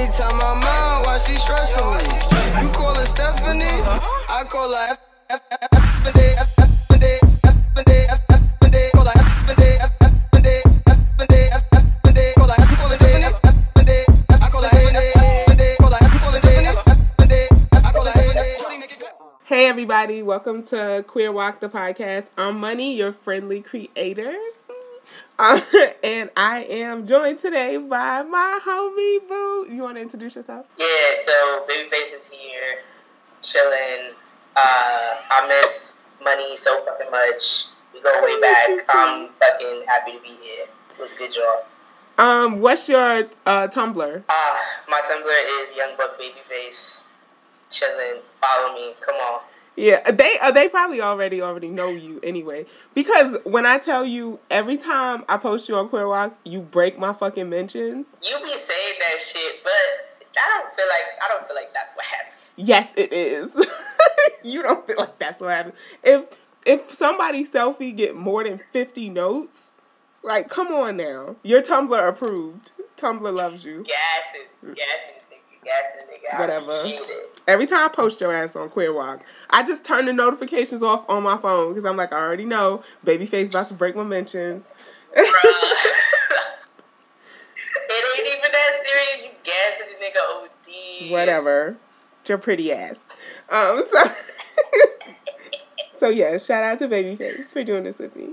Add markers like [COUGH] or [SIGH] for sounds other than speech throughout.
me tell my mom why she stressing me. You call her Stephanie, I call her F F F F F F F F F. Hey everybody, welcome to Queer Walk the podcast. I'm Money, your friendly creator. Uh, [LAUGHS] and I am joined today by my homie Boo. You want to introduce yourself? Yeah, so Babyface is here, chilling. Uh, I miss money so fucking much. We go way back. I'm fucking happy to be here. It was a good job. Um, what's your uh, Tumblr? Uh, my Tumblr is Young Buck Babyface. Chilling. Follow me. Come on. Yeah, they uh, they probably already already know you anyway. Because when I tell you every time I post you on Queer Walk, you break my fucking mentions. You be saying that shit, but I don't feel like I don't feel like that's what happens. Yes, it is. [LAUGHS] you don't feel like that's what happens. If if somebody selfie get more than fifty notes, like come on now, your Tumblr approved. Tumblr loves you. Gassing. Gassing, gassing, gassing, nigga. Whatever. Every time I post your ass on Queer Walk, I just turn the notifications off on my phone because I'm like, I already know Babyface about to break my mentions. [LAUGHS] It ain't even that serious. You gassing the nigga OD. Whatever, your pretty ass. Um, [LAUGHS] so so yeah, shout out to Babyface for doing this with me.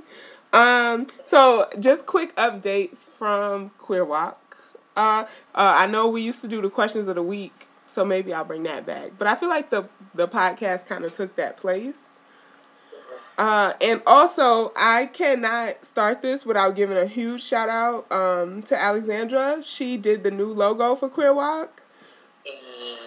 Um, so just quick updates from Queer Walk. Uh, uh, I know we used to do the questions of the week, so maybe I'll bring that back. But I feel like the the podcast kind of took that place. Uh, and also, I cannot start this without giving a huge shout out um, to Alexandra. She did the new logo for Queer Walk. Mm,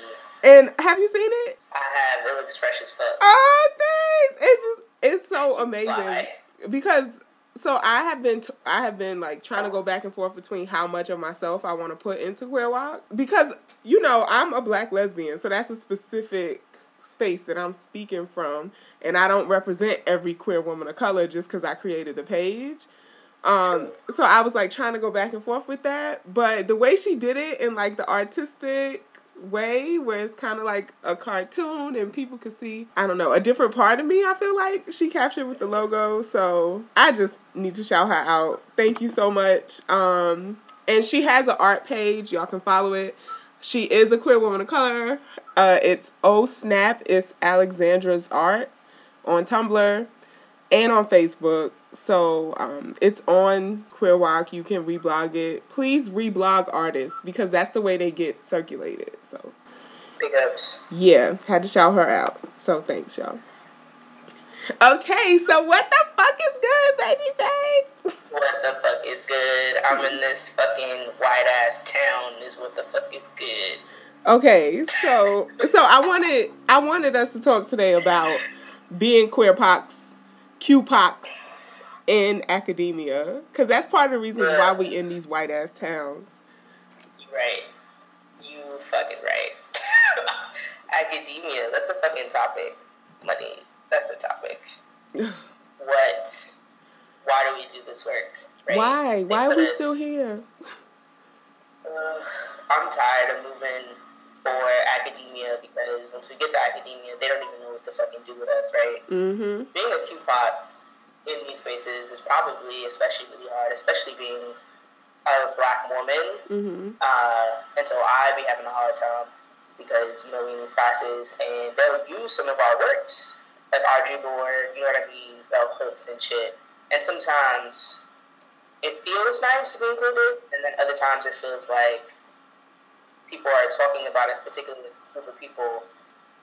And have you seen it? I have. It looks fresh as fuck. Oh, thanks! It's just it's so amazing Why? because so I have been t- I have been like trying to go back and forth between how much of myself I want to put into queer walk because you know I'm a black lesbian, so that's a specific space that I'm speaking from, and I don't represent every queer woman of color just because I created the page. Um, so I was like trying to go back and forth with that, but the way she did it in like the artistic way where it's kind of like a cartoon and people could see I don't know a different part of me I feel like. She captured with the logo so I just need to shout her out. Thank you so much. Um and she has an art page y'all can follow it. She is a queer woman of color. Uh it's oh snap it's Alexandra's art on Tumblr and on Facebook. So um, it's on Queer Walk. You can reblog it. Please reblog artists because that's the way they get circulated. So Big ups. yeah, had to shout her out. So thanks, y'all. Okay, so what the fuck is good, baby face? What the fuck is good? I'm in this fucking white ass town. Is what the fuck is good? Okay, so so I wanted I wanted us to talk today about being queer POCs, Q pox in academia because that's part of the reason why we in these white ass towns. Right. You fucking right. [LAUGHS] Academia. That's a fucking topic. Money. That's a topic. [SIGHS] What? Why do we do this work? Right? Why? They Why are we us- still here? Uh, I'm tired of moving for academia because once we get to academia, they don't even know what to fucking do with us, right? Mm-hmm. Being a QPOC in these spaces is probably especially really hard, especially being a black woman. Mm-hmm. Uh, and so I be having a hard time because, you know, we in these classes and they'll use some of our works, like Audre Lorde, you know what I mean, bell hooks and shit. And sometimes it feels nice to be included, and then other times it feels like people are talking about a particular group of people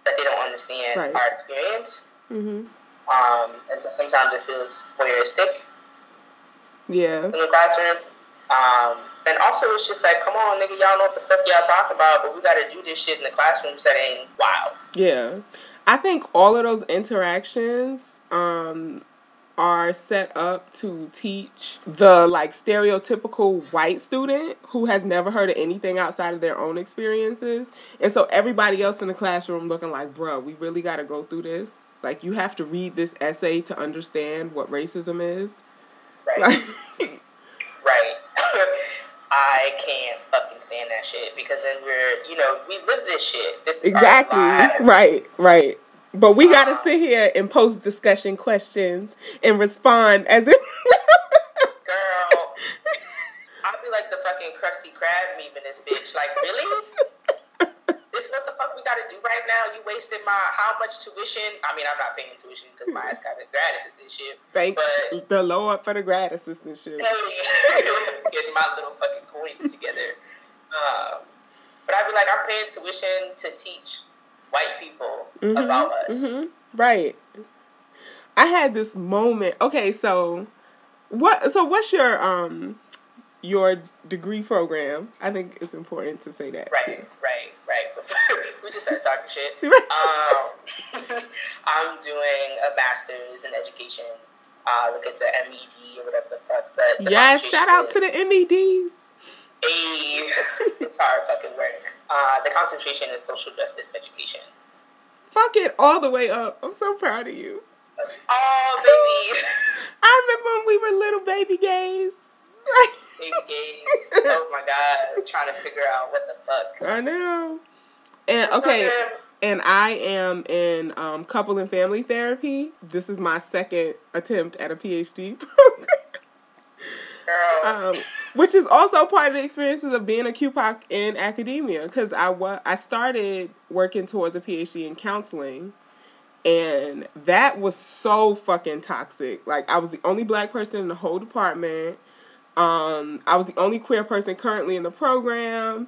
that they don't understand Right. our experience. Mm-hmm. Um, and so sometimes it feels voyeuristic Yeah. in the classroom. Um, and also, it's just like, come on, nigga, y'all know what the fuck y'all talking about, but we got to do this shit in the classroom setting. Wow. Yeah. I think all of those interactions um, are set up to teach the like stereotypical white student who has never heard of anything outside of their own experiences. And so everybody else in the classroom looking like, bruh, we really got to go through this. Like, you have to read this essay to understand what racism is. Right. Like, right. [LAUGHS] I can't fucking stand that shit because then we're, you know, we live this shit. This is Exactly. Right, right. But we gotta um, sit here and pose discussion questions and respond as if Girl, I'll be like the fucking Krusty Krab meme in this bitch. Like, really? [LAUGHS] This what the fuck we gotta do right now? You wasted my how much tuition? I mean, I'm not paying tuition because my ass got it gratis and shit. thank But the Lord for the grad assistantship. [LAUGHS] getting my little fucking coins together. Um, but I'd be like, I'm paying tuition to teach white people about us. Mhm. Right. I had this moment. Okay, so what? So what's your um your degree program? I think it's important to say that Right, too. right, [LAUGHS] we just started talking shit. [LAUGHS] Um, [LAUGHS] I'm doing a master's in education. Uh, look, a MED or whatever the fuck. But the Yes, shout out to the MEDs. It's hard fucking work. Uh, the concentration is social justice education. Fuck it all the way up. I'm so proud of you. Oh, baby. I remember when we were little baby gays. baby gays. Oh my god. Trying to figure out what the fuck. I know. And okay, and I am in um, couple and family therapy. This is my second attempt at a PhD [LAUGHS] program. Um, which is also part of the experiences of being a QPOC in academia because I wa- I started working towards a PhD in counseling, and that was so fucking toxic. Like I was the only black person in the whole department. Um, I was the only queer person currently in the program,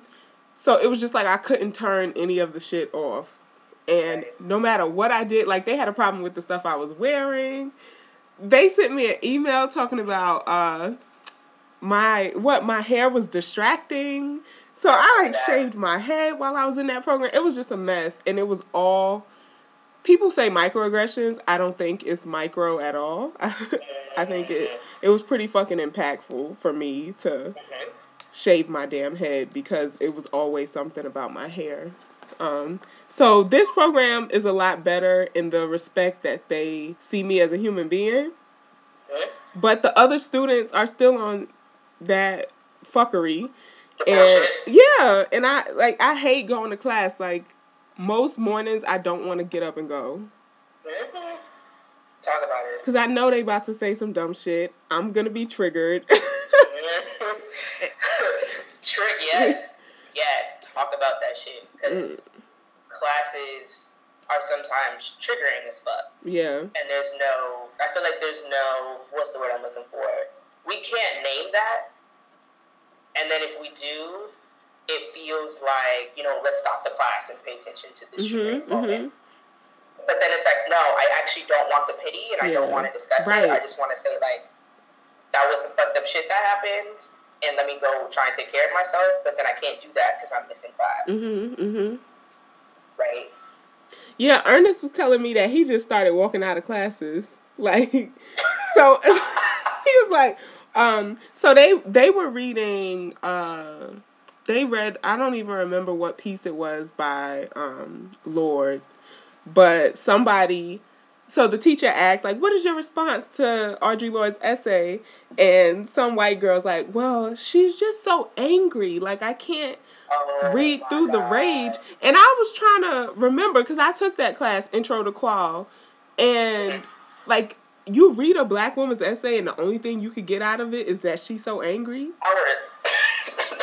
so it was just like I couldn't turn any of the shit off. And no matter what I did, like they had a problem with the stuff I was wearing. They sent me an email talking about uh my what my hair was distracting. So I like shaved my head while I was in that program. It was just a mess and it was all people say microaggressions. I don't think it's micro at all. [LAUGHS] I think it it was pretty fucking impactful for me to shave my damn head because it was always something about my hair. Um, so this program is a lot better in the respect that they see me as a human being, but the other students are still on that fuckery. And yeah, and I like I hate going to class. Like most mornings, I don't want to get up and go Mhm. Talk about it. because I know they about to say some dumb shit. I'm gonna be triggered. [LAUGHS] [LAUGHS] Trick, yes, [LAUGHS] yes. Talk about that shit because Mm. classes are sometimes triggering as fuck, yeah, and there's no. I feel like there's no. What's the word I'm looking for? We can't name that, and then if we do, it feels like you know, let's stop the class and pay attention to this Mhm, moment. But then it's like, no, I actually don't want the pity, and I don't want to discuss Right. it. I just want to say like, that was some fucked up shit that happened, and let me go try and take care of myself. But then I can't do that because I'm missing class, mhm, mhm. right? Yeah, Ernest was telling me that he just started walking out of classes. [LAUGHS] Like, so [LAUGHS] he was like, um, so they they were reading. Uh, they read. I don't even remember what piece it was by um, Lord, but somebody. So the teacher asked, like, what is your response to Audre Lorde's essay? And some white girl's like, well, she's just so angry. Like, I can't Oh, read through the rage. And I was trying to remember because I took that class, Intro to Qual, and like you read a black woman's essay, and the only thing you could get out of it is that she's so angry.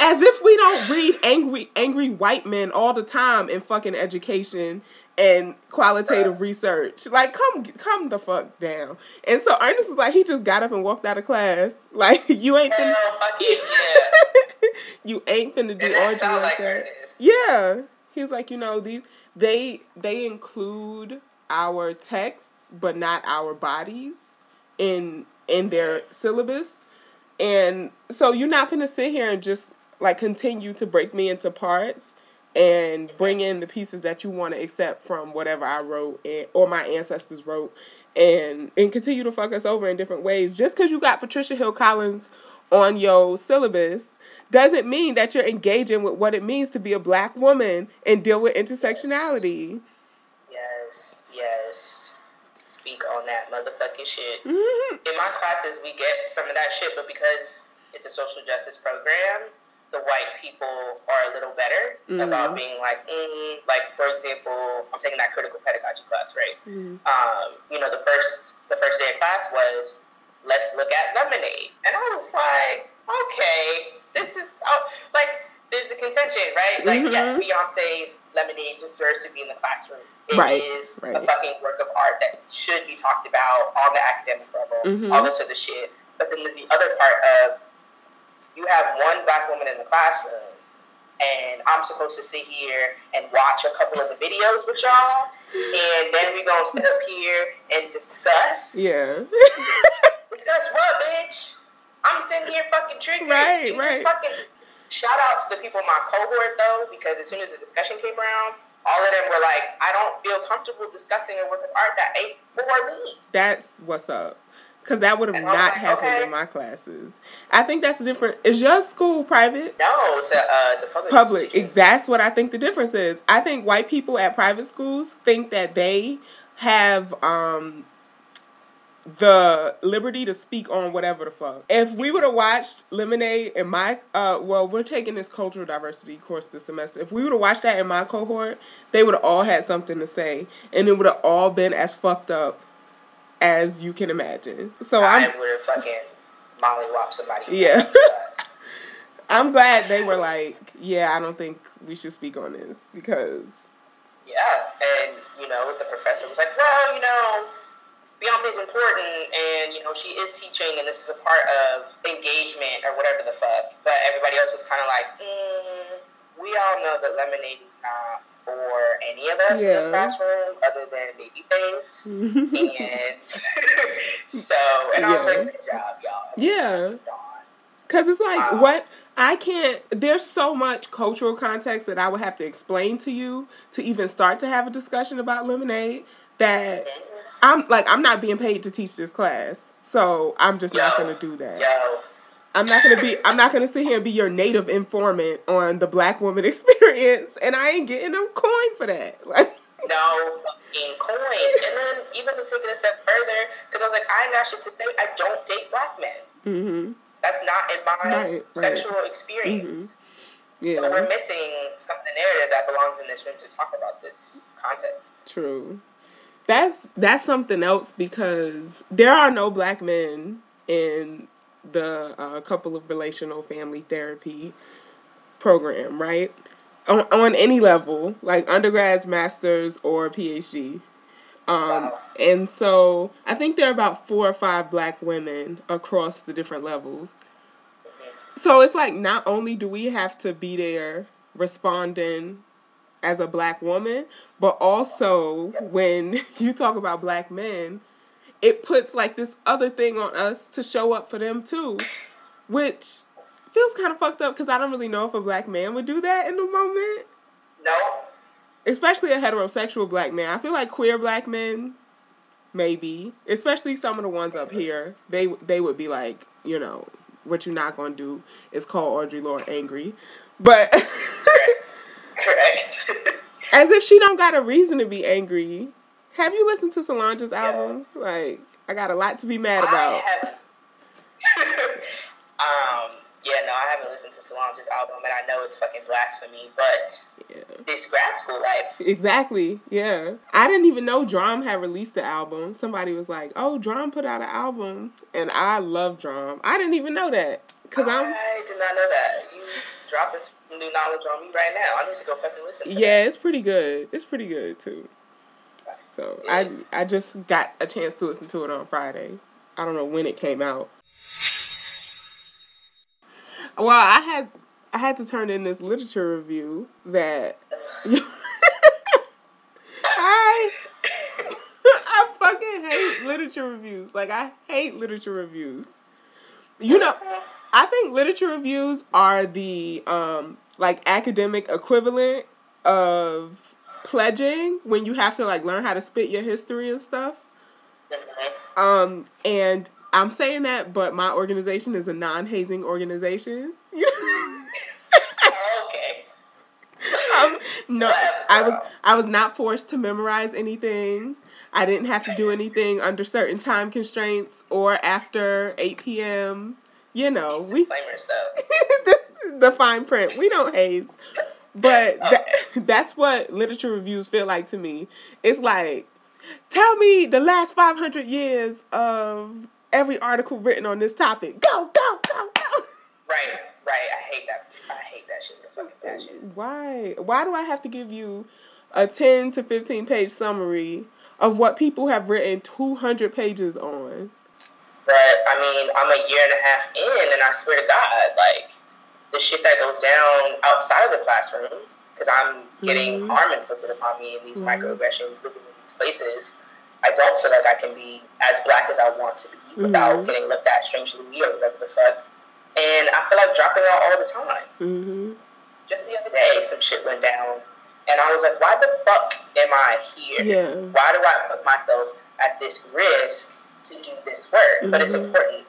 As if we don't read angry, angry white men all the time in fucking education and qualitative research. Like, come, come the fuck down. And so Ernest was like, he just got up and walked out of class. [LAUGHS] Like, you ain't finna, yeah. [LAUGHS] you ain't finna do And that Audrey like like that. Ernest. Yeah. He was like, you know, these they they include our texts but not our bodies in in their syllabus. And so you're not gonna sit here and just like continue to break me into parts and bring in the pieces that you want to accept from whatever I wrote and, or my ancestors wrote and and continue to fuck us over in different ways. Just because you got Patricia Hill Collins on your syllabus doesn't mean that you're engaging with what it means to be a black woman and deal with intersectionality. Yes, yes. Speak on that motherfucking shit. Mhm. In my classes, we get some of that shit, but because it's a social justice program, the white people are a little better Mhm. about being like, mm, like for example, I'm taking that critical pedagogy class, right? Mhm. Um, you know, the first the first day of class was let's look at lemonade, and I was like, okay, this is oh, like there's a contention, right? Like yes, Mhm. Beyonce's lemonade deserves to be in the classroom. It is Right, a right. fucking work of art that should be talked about on the academic level, Mhm. all this other shit. But then there's the other part of you have one black woman in the classroom, and I'm supposed to sit here and watch a couple of the videos with y'all, and then we gonna sit up here and discuss. Yeah. [LAUGHS] Discuss what, bitch? I'm sitting here fucking triggered. Right, You just right. fucking shout out to the people in my cohort though, because as soon as the discussion came around, all of them were like, I don't feel comfortable discussing a work of art that ain't for me. That's what's up. Because that would have not like, happened okay. in my classes. I think that's different. Is your school private? No, a uh, a public. Public. That's what I think the difference is. I think white people at private schools think that they have um the liberty to speak on whatever the fuck. If we would have watched Lemonade in my uh well, we're taking this cultural diversity course this semester. If we would have watched that in my cohort, they would have all had something to say and it would have all been as fucked up as you can imagine. So I I'm would have fucking mollywop somebody. Yeah. [LAUGHS] I'm glad they were like, yeah, I don't think we should speak on this because Yeah, and you know, the professor was like, "Well, you know, Beyonce's important, and you know, she is teaching, and this is a part of engagement or whatever the fuck." But everybody else was kind of like, mm, "We all know that Lemonade is not for any of us in the classroom, other than Babyface." [LAUGHS] and [LAUGHS] so, and I was like, "Good job, y'all." yeah, Y'all. because it's like Wow. what I can't. There's so much cultural context that I would have to explain to you to even start to have a discussion about lemonade. That mm-hmm. I'm like, I'm not being paid to teach this class, so I'm just not gonna do that. Yo, I'm not gonna be. I'm not gonna sit here and be your native informant on the black woman [LAUGHS] experience, and I ain't getting no coin for that. Like. no fucking coins. And then even to take it a step further, because I was like, I'm got shit to say. I don't date black men. Mm-hmm. That's not in my Right, right. sexual experience. Yeah. So we're missing some of the narrative that belongs in this room to talk about this context. True. That's that's something else because there are no black men in the uh, couple of relational family therapy program, right? On, on any level, like undergrads, masters, or PhD. Um, and so I think there are about four or five black women across the different levels. So it's like not only do we have to be there responding as a black woman, but also when [LAUGHS] you talk about black men, it puts like this other thing on us to show up for them too, which feels kind of fucked up because I don't really know if a black man would do that in the moment, No, especially a heterosexual black man. I feel like queer black men, maybe, especially some of the ones up here, they they would be like, you know, what you're not gonna do is call Audre Lorde angry, but. [LAUGHS] correct. [LAUGHS] As if she don't got a reason to be angry. Have you listened to Solange's album? Like, I got a lot to be mad about. [LAUGHS] Um, yeah, no, I haven't listened to Solange's album, and I know it's fucking blasphemy. But Yeah. this grad school life, Exactly. Yeah. I didn't even know Drum had released the album. Somebody was like, "Oh, Drum put out an album," and I love Drum. I didn't even know that because I'm. I did not know that. You dropping some new knowledge on me right now. I need to go fucking listen. to it. Yeah, it's pretty good. It's pretty good too. So I I just got a chance to listen to it on Friday. I don't know when it came out. Well, I had I had to turn in this literature review that [LAUGHS] I I fucking hate literature reviews. Like I hate literature reviews. You know, I think literature reviews are the um like academic equivalent of pledging when you have to like learn how to spit your history and stuff. Um and I'm saying that but my organization is a non-hazing organization. [LAUGHS] Okay. um, no, I was I was not forced to memorize anything. I didn't have to do anything under certain time constraints or after 8 p.m. You know, we [LAUGHS] the fine print. We don't haze. But [LAUGHS] that, that's what literature reviews feel like to me. It's like, tell me the last 500 years of every article written on this topic. Go, go, go, go. [LAUGHS] Right, right. I hate that. I hate that shit with a fucking passion. Why? Why do I have to give you a 10 to 15 page summary of what people have written 200 pages on? But I mean, I'm a year and a half in, and I swear to God, like the shit that goes down outside of the classroom, because I'm getting Mhm. harm inflicted upon me in these Mhm. microaggressions, living in these places. I don't feel like I can be as black as I want to be without Mhm. getting looked at strangely or whatever the fuck. And I feel like dropping out all the time. Mm-hmm. Just the other day, some shit went down, and I was like, why the fuck am I here? Yeah. Why do I put myself at this risk to do this work? But it's Mhm. important.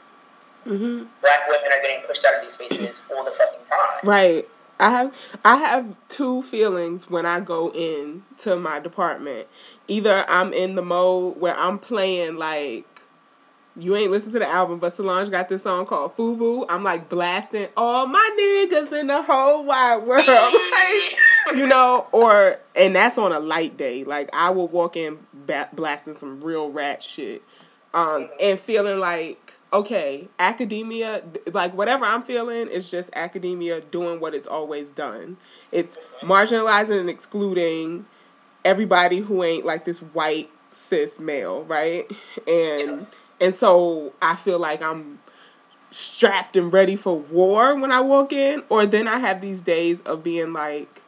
Mm-hmm. Black women are getting pushed out of these spaces all the fucking time. Right. I have I have two feelings when I go in to my department. Either I'm in the mode where I'm playing like you ain't listened to the album, but Solange got this song called Fubu. I'm like blasting all my niggas in the whole wide world. [LAUGHS] Like, you know, or and that's on a light day. Like I will walk in ba- blasting some real rat shit, um, and feeling like okay, academia, like whatever I'm feeling is just academia doing what it's always done. It's marginalizing and excluding everybody who ain't like this white cis male, right? And and so I feel like I'm strapped and ready for war when I walk in, or then I have these days of being like,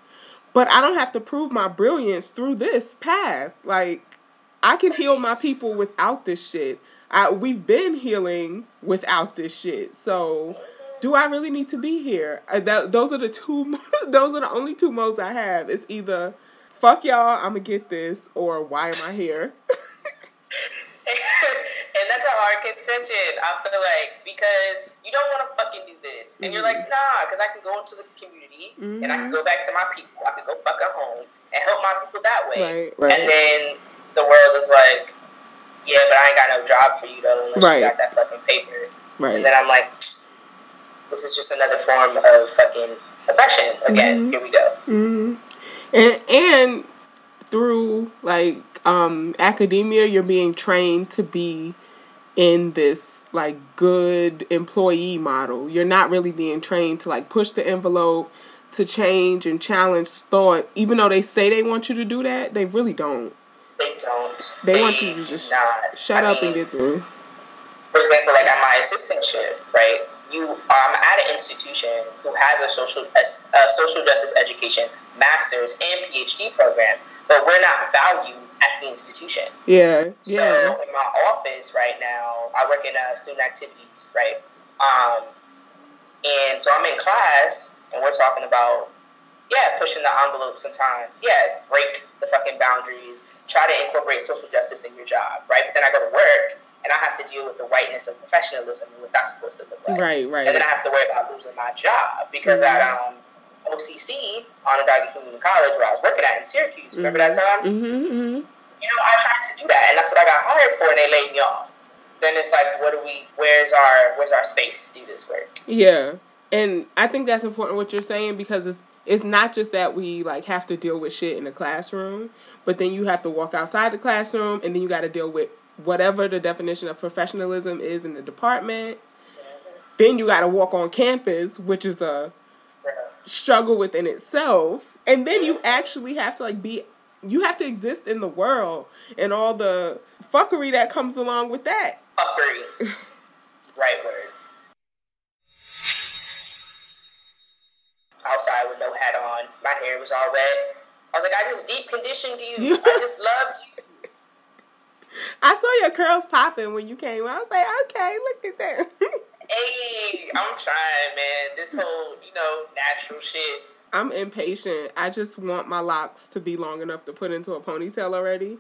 but I don't have to prove my brilliance through this path. Like I can heal my people without this shit. I we've been healing without this shit. So do I really need to be here? Uh, that, those are the two. [LAUGHS] those are the only two modes I have. It's either fuck y'all, I'm gonna get this, or why am I here? [LAUGHS] and that's a hard contention. I feel like because you don't want to fucking do this, and you're like, nah, because I can go into the community and I can go back to my people. I can go fuck at home and help my people that way. Right, right. And then the world is like, yeah, but I ain't got no job for you though, unless Right. you got that fucking paper. right. And then I'm like, this is just another form of fucking oppression. Again, Mhm. here we go. hmm And and through like um academia, you're being trained to be in this like good employee model. You're not really being trained to like push the envelope, to change and challenge thought. Even though they say they want you to do that, they really don't. They don't. They want you to just not. shut I up and get through. for example, like at my assistantship, right? You, I'm at an institution who has a social a, a social justice education master's and PhD program, but we're not valued at the institution. Yeah, So yeah. in my office right now, I work in uh, student activities, right? Um, and so I'm in class, and we're talking about yeah, pushing the envelope sometimes. Yeah, break the fucking boundaries. Try to incorporate social justice in your job, right? But then I go to work and I have to deal with the whiteness of professionalism and what that's supposed to look like. Right, right. And then I have to worry about losing my job because at um, OCC, Onondaga Community College, where I was working at in Syracuse, remember that time? Mm-hmm, mm-hmm. You know, I tried to do that, and that's what I got hired for, and they laid me off. Then it's like, what do we? Where's our Where's our space to do this work? Yeah. And I think that's important what you're saying because it's it's not just that we like have to deal with shit in the classroom, but then you have to walk outside the classroom and then you got to deal with whatever the definition of professionalism is in the department. Then you got to walk on campus, which is a struggle within itself. And then you actually have to like be you have to exist in the world and all the fuckery that comes along with that. Fuckery. [LAUGHS] right word. Outside with no hat on, my hair was all red. I was like, I just deep conditioned you. [LAUGHS] I just loved you. I saw your curls popping when you came. I was like, okay, look at that. [LAUGHS] Hey, I'm trying, man. This whole, you know, natural shit. I'm impatient. I just want my locks to be long enough to put into a ponytail already.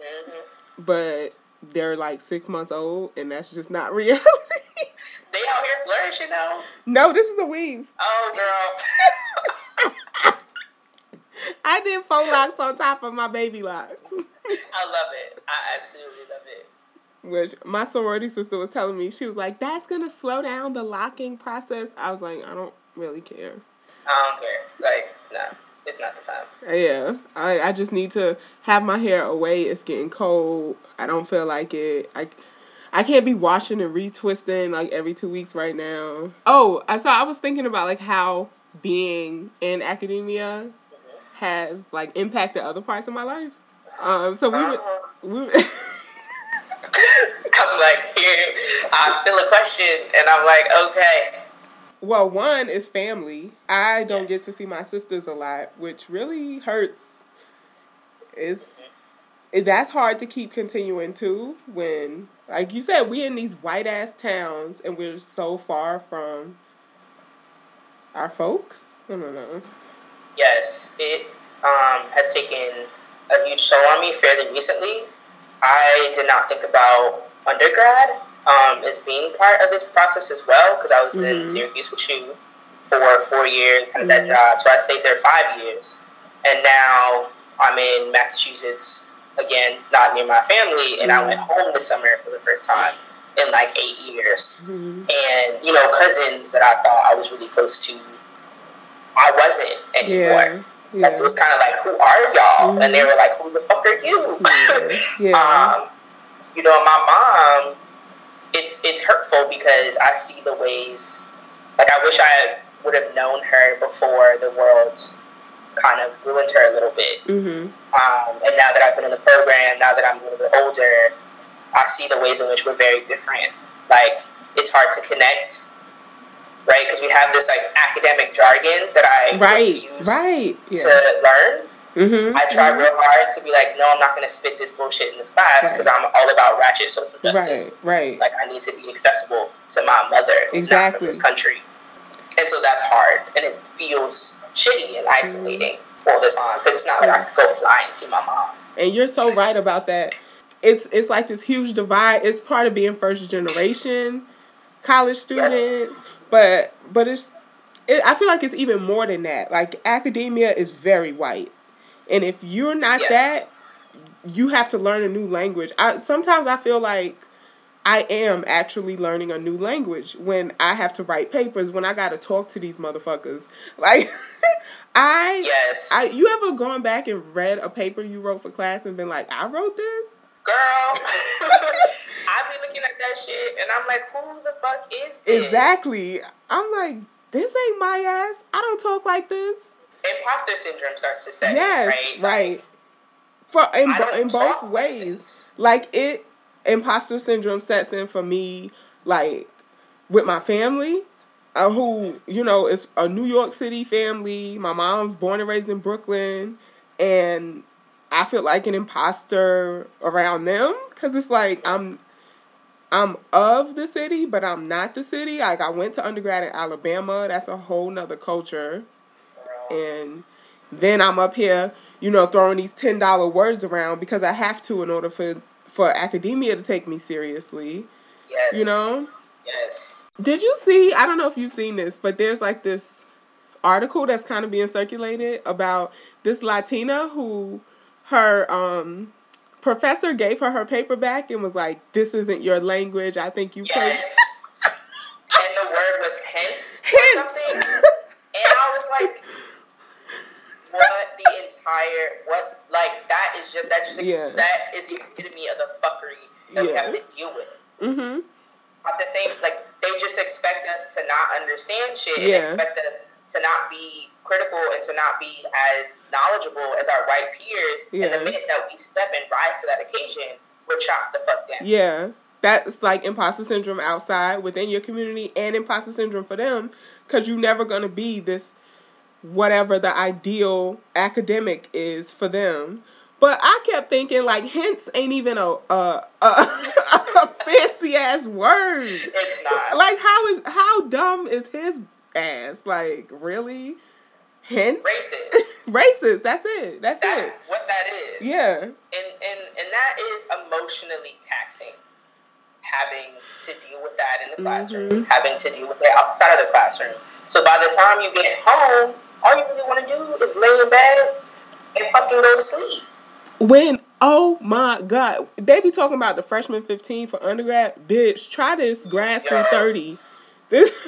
hmm But they're like six months old, and that's just not [LAUGHS] reality. They out though. no, this is a weave. Oh, girl. [LAUGHS] I did faux locks on top of my baby locks. I love it. I absolutely love it. Which my sorority sister was telling me, she was like, "That's gonna slow down the locking process." I was like, "I don't, really care. I don't care. Like, nah, it's not the time. Uh, yeah, I, I just need to have my hair away. It's getting cold. I don't feel like it. I, I can't be washing and retwisting like every two weeks right now. Oh, I so I was thinking about like how being in academia has like impacted other parts of my life. Um, so we were, we [LAUGHS] I'm like, here, I feel a question, and I'm like, okay. well, one is family. I don't get to see my sisters a lot, which really hurts. It's it, that's hard to keep continuing too when like you said we in these white ass towns and we're so far from our folks. I don't know. Yes, it um, has taken a huge toll on me fairly recently. I did not think about undergrad um, as being part of this process as well because I was in Mhm. Syracuse with you for four years, had that Mhm. job. So I stayed there five years. And now I'm in Massachusetts again, not near my family, and I went home this summer for the first time in like eight years. Mhm. And, you know, cousins that I thought I was really close to, I wasn't anymore. Yeah. Like, it was kind of like, who are y'all? And they were like, who the fuck are you? Yeah. [LAUGHS] Yeah. um, you know, my mom, it's it's hurtful because I see the ways, like, I wish I would have known her before the world kind of ruined her a little bit. Mhm. Um, and now that I've been in the program, now that I'm a little bit older, I see the ways in which we're very different. Like, it's hard to connect, right? Because we have this, like, academic jargon that I Right. Right. Yeah. to learn. Mhm. I try real hard to be like, no, I'm not going to spit this bullshit in this class because I'm all about ratchet social justice. Right. Right. Like, I need to be accessible to my mother who's not from Exactly. this country. And so that's hard. And it feels shitty and isolating all the time because it's not like I could go fly and see my mom. And you're so right about that. It's it's like this huge divide. It's part of being first generation college students, but but it's it, I feel like it's even more than that. Like academia is very white, and if you're not Yes. that, you have to learn a new language. I sometimes I feel like I am actually learning a new language when I have to write papers, when I got to talk to these motherfuckers. [LAUGHS] Like I Yes. I you ever gone back and read a paper you wrote for class and been like, I wrote this? Girl, [LAUGHS] I be looking at that shit and I'm like, who the fuck is this? Exactly. I'm like, this ain't my ass. I don't talk like this. Imposter syndrome starts to set in, yes, right? right. For in, bo- in both like ways. Like it imposter syndrome sets in for me like with my family. Uh, who you know is a New York City family. My mom's born and raised in Brooklyn, and I feel like an imposter around them because it's like I'm I'm of the city, but I'm not the city. Like I went to undergrad in Alabama. That's a whole nother culture. And then I'm up here, you know, throwing these ten dollar words around because I have to in order for for academia to take me seriously. Yes. You know? Yes. Did you see? I don't know if you've seen this, but there's like this article that's kind of being circulated about this Latina who her um professor gave her her paper back and was like, "This isn't your language. I think you play." Yes. [LAUGHS] and the word was hence or Hence. something. And I was like, what the entire what that is just that just ex- Yeah. that is the epitome of the fuckery that we have to deal with. Mm-hmm. At the same like they just expect us to not understand shit Yeah. and expect us to not be critical and to not be as knowledgeable as our white peers. And the minute that we step and rise to that occasion, we're chopped the fuck down. Yeah. That's like imposter syndrome outside within your community and imposter syndrome for them because you're never going to be this whatever the ideal academic is for them. But I kept thinking like hints ain't even a a, a, [LAUGHS] a fancy ass word. It's not. Like how is how dumb is his ass? Like really? Hints? racist. [LAUGHS] Racist. That's it. That's, That's it. what that is. Yeah. And, and and that is emotionally taxing. Having to deal with that in the classroom, Mhm. having to deal with it outside of the classroom. So by the time you get home, all you really want to do is lay in bed and fucking go to sleep. When oh my god, they be talking about the freshman fifteen for undergrad. Bitch, try this grad school Yeah. thirty. This [LAUGHS]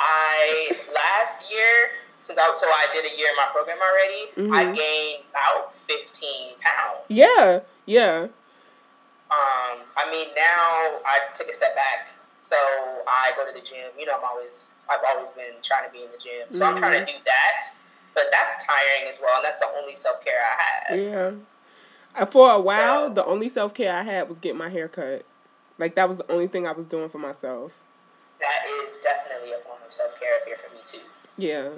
I last year, since I so I did a year in my program already, I Mhm. gained about fifteen pounds. Yeah, yeah. Um, I mean, now I took a step back, so I go to the gym. You know, I'm always, I've always been trying to be in the gym, so I'm trying to do that. But that's tiring as well, and that's the only self care I had. Yeah. For a while, So- the only self care I had was getting my hair cut. Like that was the only thing I was doing for myself. That is definitely a form of self care here for me too. Yeah.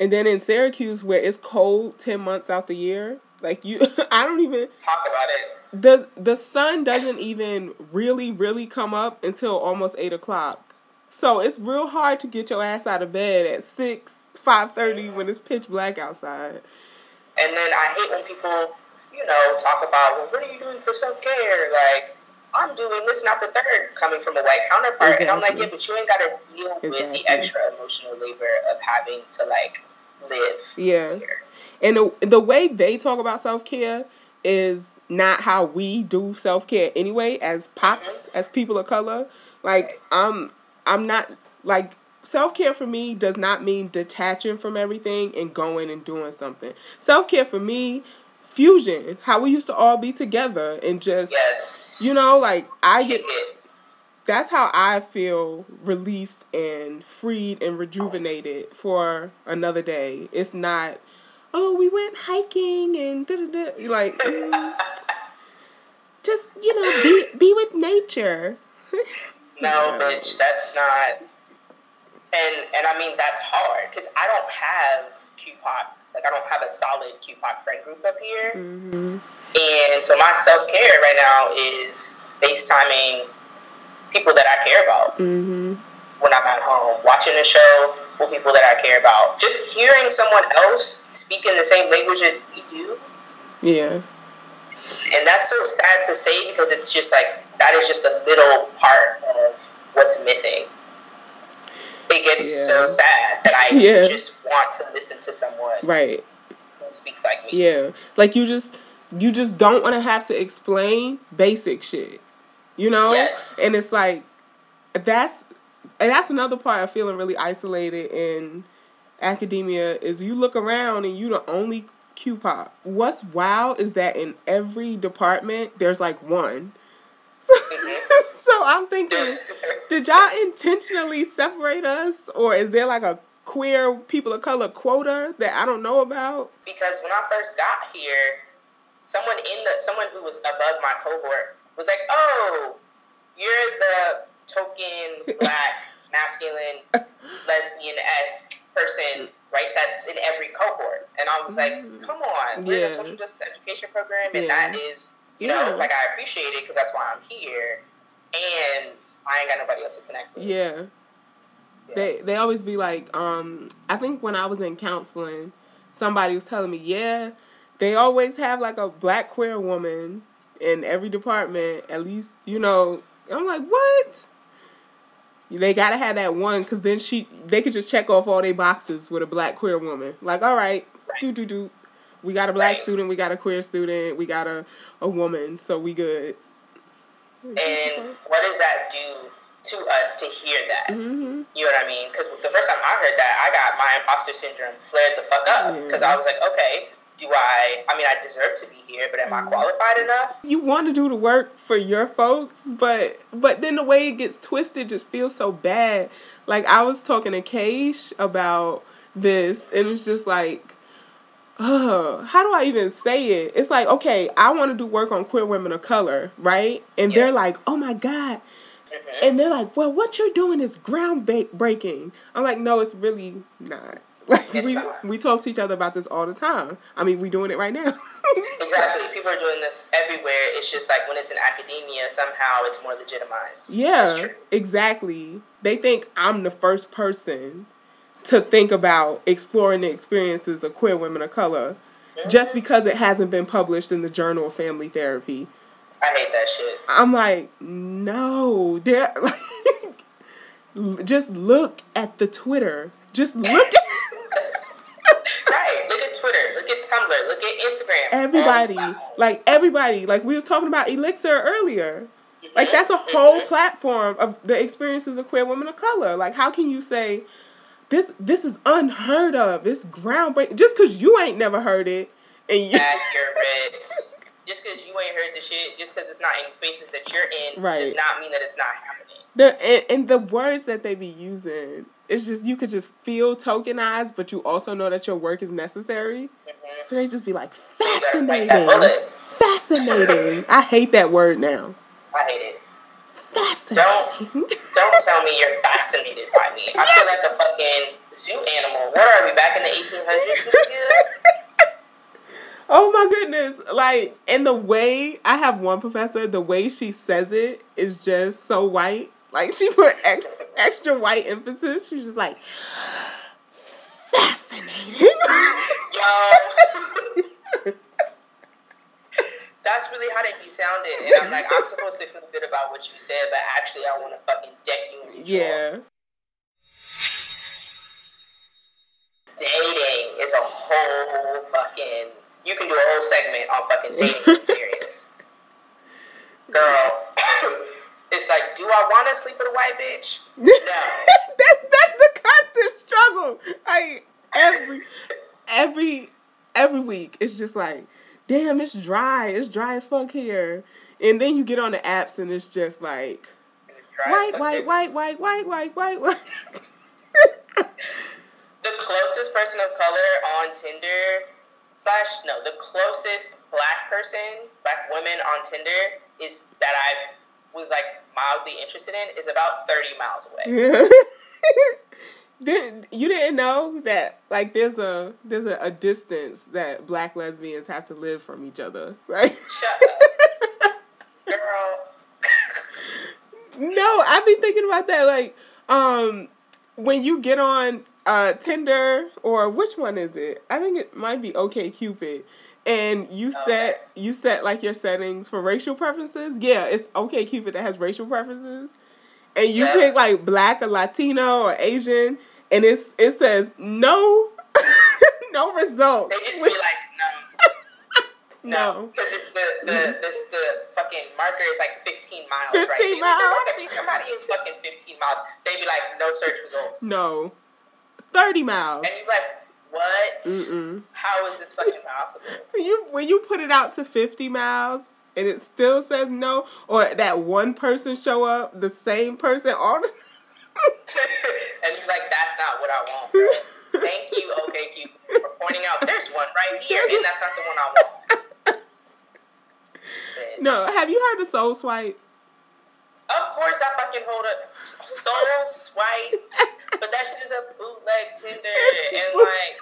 And then in Syracuse, where it's cold ten months out the year, like you, [LAUGHS] I don't even Talk about it. the the sun doesn't even really really come up until almost eight o'clock. So it's real hard to get your ass out of bed at six five thirty when it's pitch black outside. And then I hate when people, you know, talk about, well, what are you doing for self care? Like, I'm doing this, not the third, coming from a white counterpart. And I'm like, yeah, but you ain't got to deal with the extra emotional labor of having to, like, live Yeah. here. And the, the way they talk about self care is not how we do self care anyway, as POCs, mm-hmm. as people of color. Like I'm I'm not like self care for me does not mean detaching from everything and going and doing something. Self care for me, fusion, how we used to all be together and just Yes. you know, like I get. That's how I feel released and freed and rejuvenated for another day. It's not, oh, we went hiking and da da da. Like, [LAUGHS] mm, just you know, be be with nature. [LAUGHS] No, bitch, that's not. And and I mean that's hard because I don't have QPOC. Like I don't have a solid QPOC friend group up here, hmm and so my self care right now is FaceTiming people that I care about hmm when I'm at home, watching a show with people that I care about, just hearing someone else speak in the same language that we do, Yeah. and that's so sad to say because it's just like that is just a little part of what's missing. It gets Yeah. so sad that I Yeah. just want to listen to someone Right. who speaks like me. Yeah. Like you just you just don't want to have to explain basic shit. You know? Yes. And it's like that's and that's another part of feeling really isolated in academia is you look around and you the only QPOC. What's wild is that in every department there's like one. So, [LAUGHS] mm-hmm. So I'm thinking, did y'all intentionally separate us, or is there like a queer people of color quota that I don't know about? because when I first got here, someone in the someone who was above my cohort was like, "Oh, you're the token black [LAUGHS] masculine lesbian esque person, right? That's in every cohort." And I was like, mm. "Come on, we're in Yeah. a social justice education program, and Yeah. that is, you Yeah. know, like I appreciate it because that's why I'm here." And I ain't got nobody else to connect with. Yeah. They they always be like, um, I think when I was in counseling, somebody was telling me, yeah, they always have like a black queer woman in every department, at least, you know. I'm like, what? They gotta have that one, cause then she, they could just check off all their boxes with a black queer woman. Like, all right, do do do, we got a black Right. student, we got a queer student, we got a a woman, so we good. And what does that do to us to hear that? hmm You know what I mean? Because the first time I heard that, I got my imposter syndrome flared the fuck up. Because I was like, okay, do I? I mean, I deserve to be here, but am I Mm-hmm. qualified enough? you want to do the work for your folks, but but then the way it gets twisted just feels so bad. Like I was talking to Keish about this, and it's just like, uh, how do I even say it? It's like, okay, I want to do work on queer women of color, right? And Yeah. they're like, oh my god. Mhm. And they're like, well, what you're doing is groundbreaking. I'm like, no, it's really not. [LAUGHS] Like It's we not. we talk to each other about this all the time. I mean, we're doing it right now. Exactly. [LAUGHS] People are doing this everywhere. It's just like when it's in academia, somehow it's more legitimized. Yeah, exactly. They think I'm the first person to think about exploring the experiences of queer women of color just because it hasn't been published in the Journal of Family Therapy. I hate that shit. I'm like, no, they're [LAUGHS] like, just look at the Twitter. Just look at [LAUGHS] Right. Look at Twitter. Look at Tumblr. Look at Instagram. everybody, like everybody, like we was talking about Elixher earlier. Mhm. Like that's a whole platform of the experiences of queer women of color. Like how can you say this this is unheard of. It's groundbreaking. Just because you ain't never heard it, and you accurate. just because you ain't heard the shit, just because it's not in spaces that you're in, Right. does not mean that it's not happening. the and, and the words that they be using, it's just you could just feel tokenized, but you also know that your work is necessary. Mhm. So they just be like So you gotta bite that fascinating, fascinating. I hate that word now. I hate it. Fascinating. Don't tell me you're fascinated by me. I feel like a fucking zoo animal. What are we back in the 1800s? [LAUGHS] Oh my goodness. Like, and the way I have one professor, the way she says it is just so white. Like, she put extra, extra white emphasis. She's just like, fascinating. [LAUGHS] Yo. [LAUGHS] That's really how they be sounded. And I'm like, I'm supposed to feel good about what you said, but actually, I want to fucking deck you in the jaw. yeah. Dating is a whole fucking. You can do a whole segment on fucking dating [LAUGHS] experience. Girl, [COUGHS] it's like, do I want to sleep with a white bitch? No. [LAUGHS] that's that's the constant struggle. Like every every every week, it's just like, damn, it's dry. It's dry as fuck here. And then you get on the apps and it's just like white, white, white, white, white, white, white, [LAUGHS] white. The closest person of color on Tinder slash no, the closest black person, black woman on Tinder is that I was like mildly interested in is about thirty miles away. [LAUGHS] Didn't you didn't know that like there's a there's a, a distance that black lesbians have to live from each other, right? Girl. No, I've been thinking about that. Like, um, when you get on uh Tinder or which one is it? I think it might be OkCupid. And you set you set like your settings for racial preferences. Yeah, it's OkCupid that has racial preferences. And you pick like black or Latino or Asian, and it's it says no, [LAUGHS] no results. They just Which- be like, no, [LAUGHS] no. because the the, the the fucking marker is like fifteen miles, 15 right? So you miles. There to be somebody in fucking fifteen miles. They'd be like, no search results, No. Thirty miles. and you're like, what? How is this fucking possible? When you when you put it out to fifty miles and it still says no, or that one person show up, the same person all the [LAUGHS] and you're like, that's not what I want, bro. [LAUGHS] Thank you, okay, Cupid, for pointing out there's one right here, There's and that's not the one I want. [LAUGHS] No, have you heard of Soul Swipe? Of course, I fucking hold a soul swipe, but that shit is a bootleg Tinder, and like,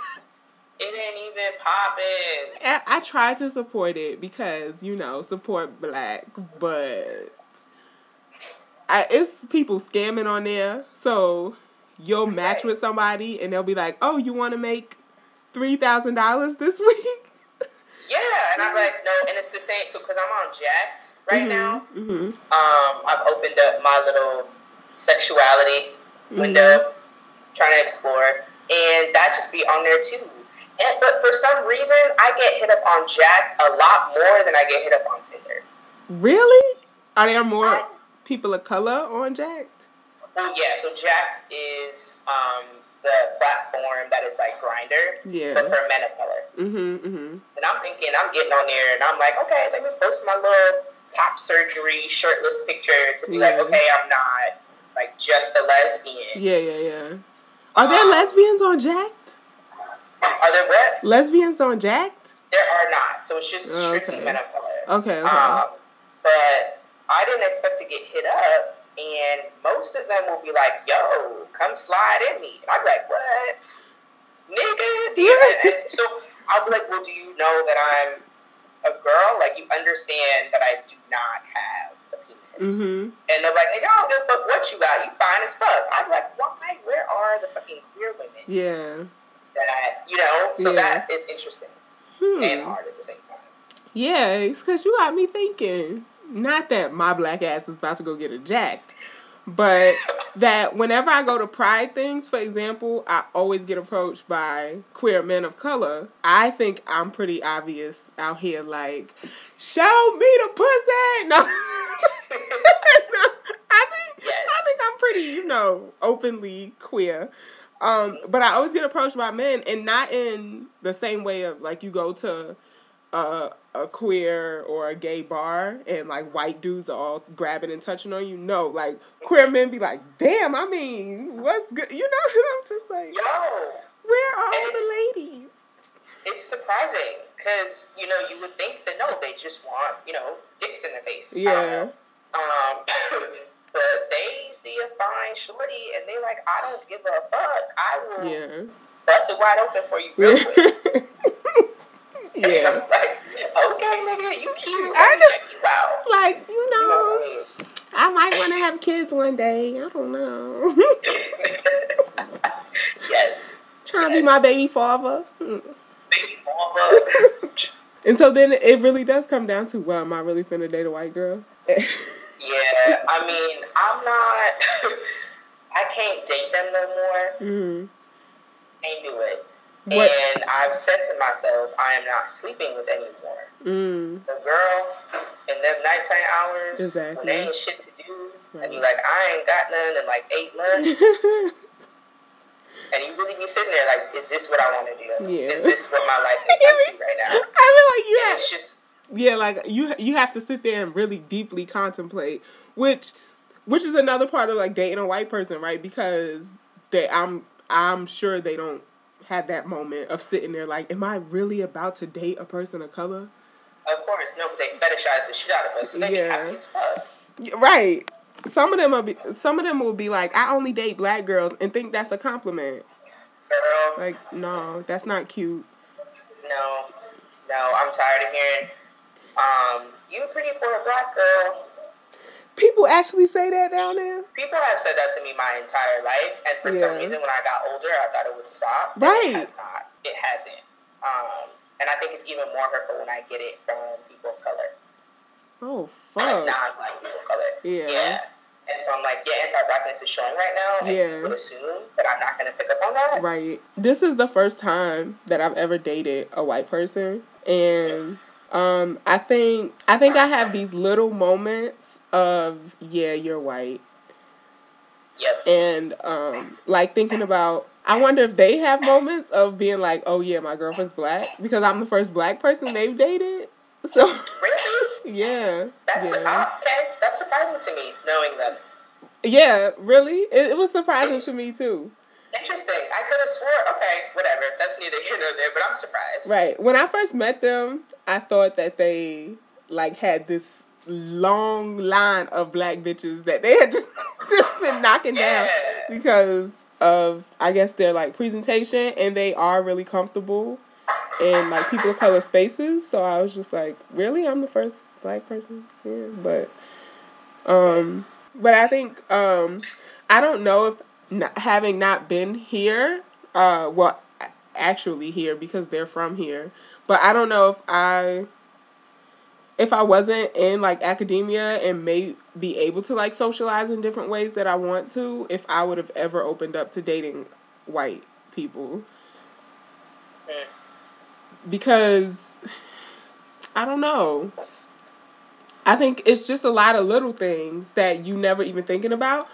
it ain't even popping. I, I try to support it because you know support black, but I, it's people scamming on there. So you'll match with somebody and they'll be like, "Oh, you want to make three thousand dollars this [LAUGHS] week?" Yeah, and I'm like, no, and it's the same. So, because I'm on Jack'd right now, hmm um, I've opened up my little sexuality window, trying to explore, and that just be on there too. And but for some reason, I get hit up on Jack'd a lot more than I get hit up on Tinder. Really? Are there more people of color on Jack'd? Well, yeah. So Jack'd is um, the platform that is like Grindr, Yeah. but for men of color. Mm-hmm. Mm-hmm. And I'm thinking, I'm getting on there, and I'm like, okay, let me post my little top surgery shirtless picture to be like, okay, I'm not like just a lesbian. Yeah, yeah, yeah. Are there lesbians on Jack'd? Are there what? Lesbians on Jack'd? There are not. So it's just Oh, strictly okay. men of color. Okay, okay. Um, but I didn't expect to get hit up, and most of them will be like, "Yo, come slide in me." And I'm like, "What, nigga?" Do you so I'll be like, "Well, do you know that I'm a girl? Like, you understand that I do not have a penis?" mm-hmm. And they're like, "Nigga, I don't give a fuck what you got. You fine as fuck." I'm like, "Why? Where are the fucking queer women Yeah. That you know?" So Yeah. that is interesting and Hmm. hard at the same time. Yeah, it's because you got me thinking. Not that my black ass is about to go get a Jack'd, but that whenever I go to pride things, for example, I always get approached by queer men of color. I think I'm pretty obvious out here, like, show me the pussy. [LAUGHS] No. [LAUGHS] No, I think Yes. I think I'm pretty, you know, openly queer. Um, but I always get approached by men, and not in the same way of like you go to a, a queer or a gay bar and like white dudes are all grabbing and touching on you. No, like queer men be like, "Damn, I mean, what's good?" You know, [LAUGHS] I'm just like, Yo, "Where are And the ladies?" it's surprising because you know you would think that no, they just want you know dicks in their face. Yeah. Um, [COUGHS] but they see a fine shorty and they like, I don't give a fuck. I will yeah, bust it wide open for you real quick. [LAUGHS] yeah. I'm [LAUGHS] like, okay, nigga, you cute. I know. check you out. Like you You know know, I mean? I might want to have kids one day. I don't know. [LAUGHS] yes. Trying to be my baby father. Big mama. And so then it really does come down to, well, am I really finna date a white girl? Yeah, I mean, I'm not. [LAUGHS] I can't date them no more. mm. Can't do it. What? And I've said to myself, I am not sleeping with anymore. Mm. A girl in them nighttime hours Exactly. when they ain't shit to do, Right. and you like, I ain't got none in like eight months, [LAUGHS] and you really be sitting there like, is this what I want to do? Yeah. Is this what my life is [LAUGHS] to right now? I feel like you And have, it's just yeah, like you you have to sit there and really deeply contemplate, which which is another part of like dating a white person, right? Because they, I'm I'm sure they don't have that moment of sitting there like, am I really about to date a person of color? of course no, because they fetishize the shit out of us, so they Yeah. be happy as fuck. Yeah, Right. Some of them will be some of them will be like, I only date black girls and think that's a compliment. Girl, Like, no, that's not cute. no, no, I'm tired of hearing. Um, you pretty for a black girl. People actually say that down there. People have said that to me my entire life, and for some reason, when I got older, I thought it would stop. Right. It has not. It hasn't. Um, and I think it's even more hurtful when I get it from people of color, Oh fuck. non-black people of color. Yeah. Yeah. And so I'm like, yeah, anti-blackness is showing right now, and Yeah. would assume, but I'm not going to pick up on that. Right. This is the first time that I've ever dated a white person and um I think I think I have these little moments of yeah, you're white Yep. and um like thinking about I wonder if they have moments of being like, "Oh yeah, my girlfriend's black" because I'm the first black person they've dated. [LAUGHS] So, Really? [LAUGHS] yeah. That's yeah. uh, okay. That's surprising to me, knowing them. Yeah, really? It, it was surprising to me too. Interesting. I could have swore. Okay, whatever. That's neither here nor there, but I'm surprised. Right. When I first met them, I thought that they like had this long line of black bitches that they had just, [LAUGHS] just been knocking down Yeah. because of I guess their like presentation and they are really comfortable in like people of color spaces. So I was just like, really? I'm the first black person here, but um but I think um I don't know if not, having not been here uh well actually here because they're from here, but I don't know if I if I wasn't in like academia and may be able to like socialize in different ways that I want to, if I would have ever opened up to dating white people. Because I don't know. I think it's just a lot of little things that you never even thinking about.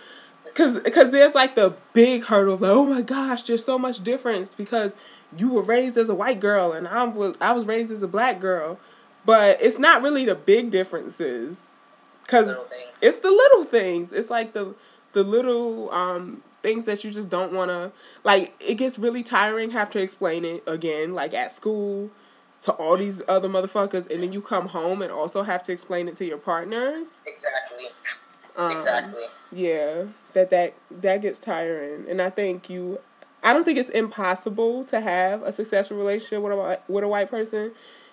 Cause, cause there's like the big hurdle, like oh my gosh, there's so much difference because you were raised as a white girl and I was I was raised as a black girl, but it's not really the big differences, cause it's the little things. It's like the the little um things that you just don't want to like. It gets really tiring have to explain it again, like at school to all these other motherfuckers, and then you come home and also have to explain it to your partner. exactly. Um, Exactly. Yeah, that that that gets tiring, and I think you. I don't think it's impossible to have a successful relationship with a with a white person.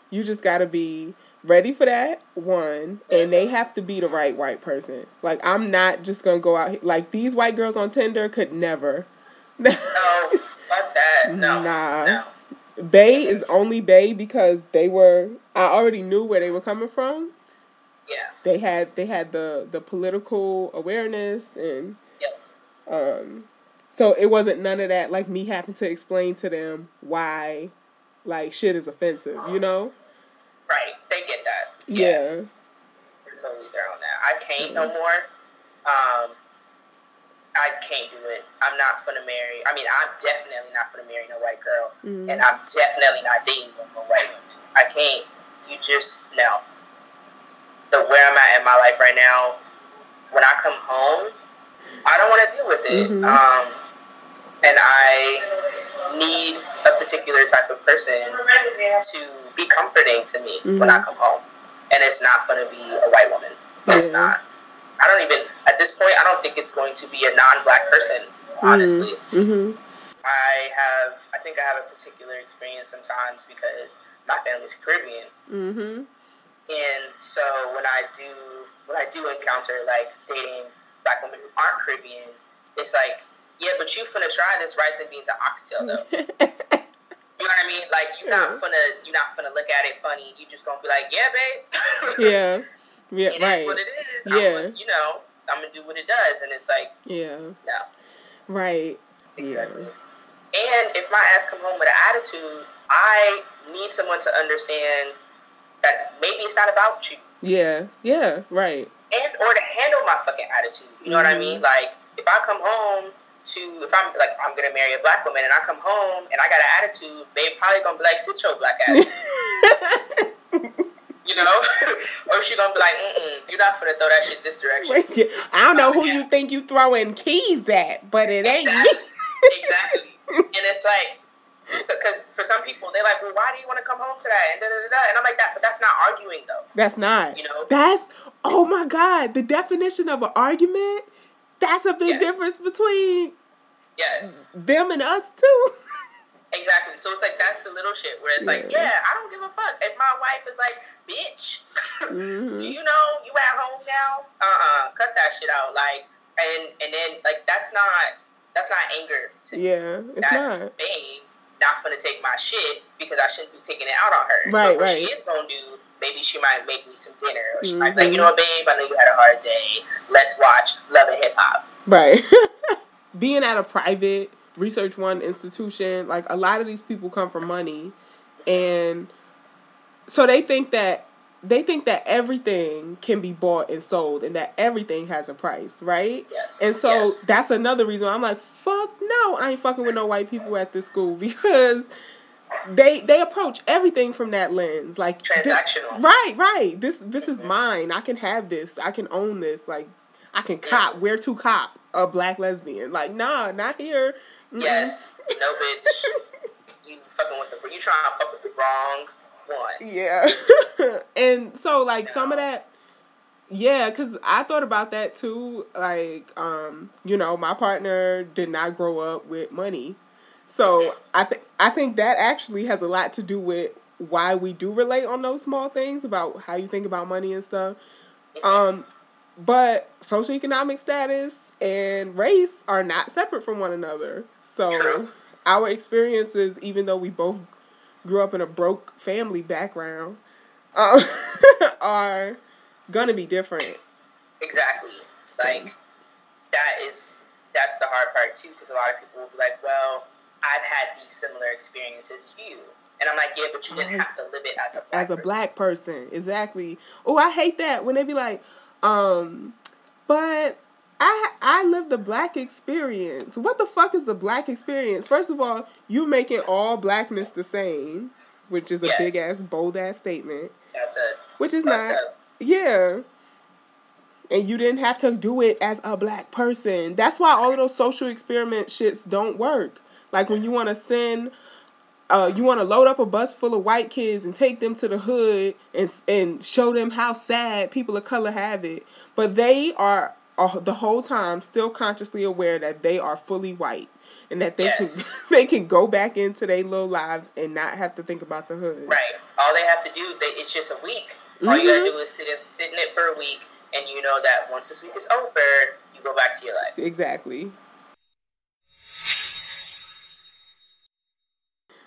You just got to be ready for that one, and they have to be the right white person. Like I'm not just gonna go out here, like these white girls on Tinder could never. No, fuck that. [LAUGHS] No. Nah. No. Bay is only Bay because they were. I already knew where they were coming from. Yeah. They had they had the the political awareness and Yep. um so it wasn't none of that like me having to explain to them why like shit is offensive, you know? Right. They get that. Yeah. We're totally there on that. I can't no more. Um, I can't do it. I'm not gonna marry. I mean, I'm definitely not gonna marry no white girl, Mhm. and I'm definitely not dating no white woman. I can't. You just no. The where I'm at in my life right now, when I come home, I don't want to deal with it. Mhm. Um, and I need a particular type of person to be comforting to me when I Mhm. come home, and it's not going to be a white woman. It's Yeah. not. I don't even at this point. I don't think it's going to be a non-black person. Honestly, Mhm. I have. I think I have a particular experience sometimes because my family's Caribbean. And so when I do when I do encounter like dating black women who aren't Caribbean, it's like, yeah, but you finna try this rice and beans and oxtail though. [LAUGHS] You know what I mean? Like you're not Yeah. finna you're not finna look at it funny. You just gonna be like, yeah, babe. [LAUGHS] yeah. Yeah. It is right. what it is. Yeah. I'm, gonna- you know, I'm gonna do what it does, and it's like, Yeah. no. Right. Yeah. Exactly. And if my ass come home with an attitude, I need someone to understand that maybe it's not about you, Yeah. Yeah. Right. and or to handle my fucking attitude. You know what I Mhm. mean? Like if I come home to if I'm like I'm gonna marry a black woman, and I come home and I got an attitude, they probably gonna be like, sit your black ass. [LAUGHS] you know, [LAUGHS] or she gonna be like, mm mm, you're not gonna throw that shit this direction. I don't know who you think you throwing keys at, but it ain't me. Exactly. exactly. [LAUGHS] And it's like, because for some people, they're like, well, why do you want to come home to that? And da da da. And I'm like, that, but that's not arguing though. That's not. You know? That's oh my god. The definition of an argument. That's a big Yes. difference between Yes, them and us too. [LAUGHS] exactly. So it's like that's the little shit where it's like, Yeah. yeah, I don't give a fuck if my wife is like, bitch, Mhm. [LAUGHS] do you know you at home now? Uh uh cut that shit out. Like, and and then like that's not that's not anger to me. Yeah, it's That's not. Not gonna take my shit because I shouldn't be taking it out on her. Right, but what right. she is gonna do, maybe she might make me some dinner, or she might be like, you mm-hmm. know what, babe, I know you had a hard day. Let's watch Love and Hip Hop. Right. [LAUGHS] Being at a private research one institution, like a lot of these people come from money and so they think that they think that everything can be bought and sold and that everything has a price, right? Yes. And so yes. that's another reason why I'm like, fuck no, I ain't fucking with no white people at this school [LAUGHS] because they they approach everything from that lens. Like Transactional. right, right. This this is mine. I can have this. I can own this. Like I can cop, where to cop a black lesbian. Like, nah, not here. Yes, no bitch, [LAUGHS] you fucking with the you trying to fuck with the wrong one. Yeah. [LAUGHS] and so like some of that yeah, cuz I thought about that too like um you know, my partner did not grow up with money. So I think I think that actually has a lot to do with why we do relate on those small things about how you think about money and stuff. Um but socioeconomic status and race are not separate from one another. So our experiences even though we both grew up in a broke family background um, [LAUGHS] are gonna be different. Exactly. Like that is that's the hard part too, because a lot of people will be like, "Well, I've had these similar experiences you," and I'm like, "Yeah, but you didn't have to live it as a black As a person." black person, exactly. Oh, I hate that when they be like, um, but I I lived the black experience. What the fuck is the black experience? First of all, you making all blackness the same, which is a big ass bold ass statement. That's a Which is not. up. Yeah. And you didn't have to do it as a black person. That's why all of those social experiment shits don't work. Like when you want to send, uh, you want to load up a bus full of white kids and take them to the hood and and show them how sad people of color have it, but they are uh, the whole time still consciously aware that they are fully white and that they Yes. can [LAUGHS] they can go back into their little lives and not have to think about the hood. Right. All they have to do, they, it's just a week. All you Mhm. gotta do is sit in, sit in it for a week, and you know that once this week is over, you go back to your life. Exactly.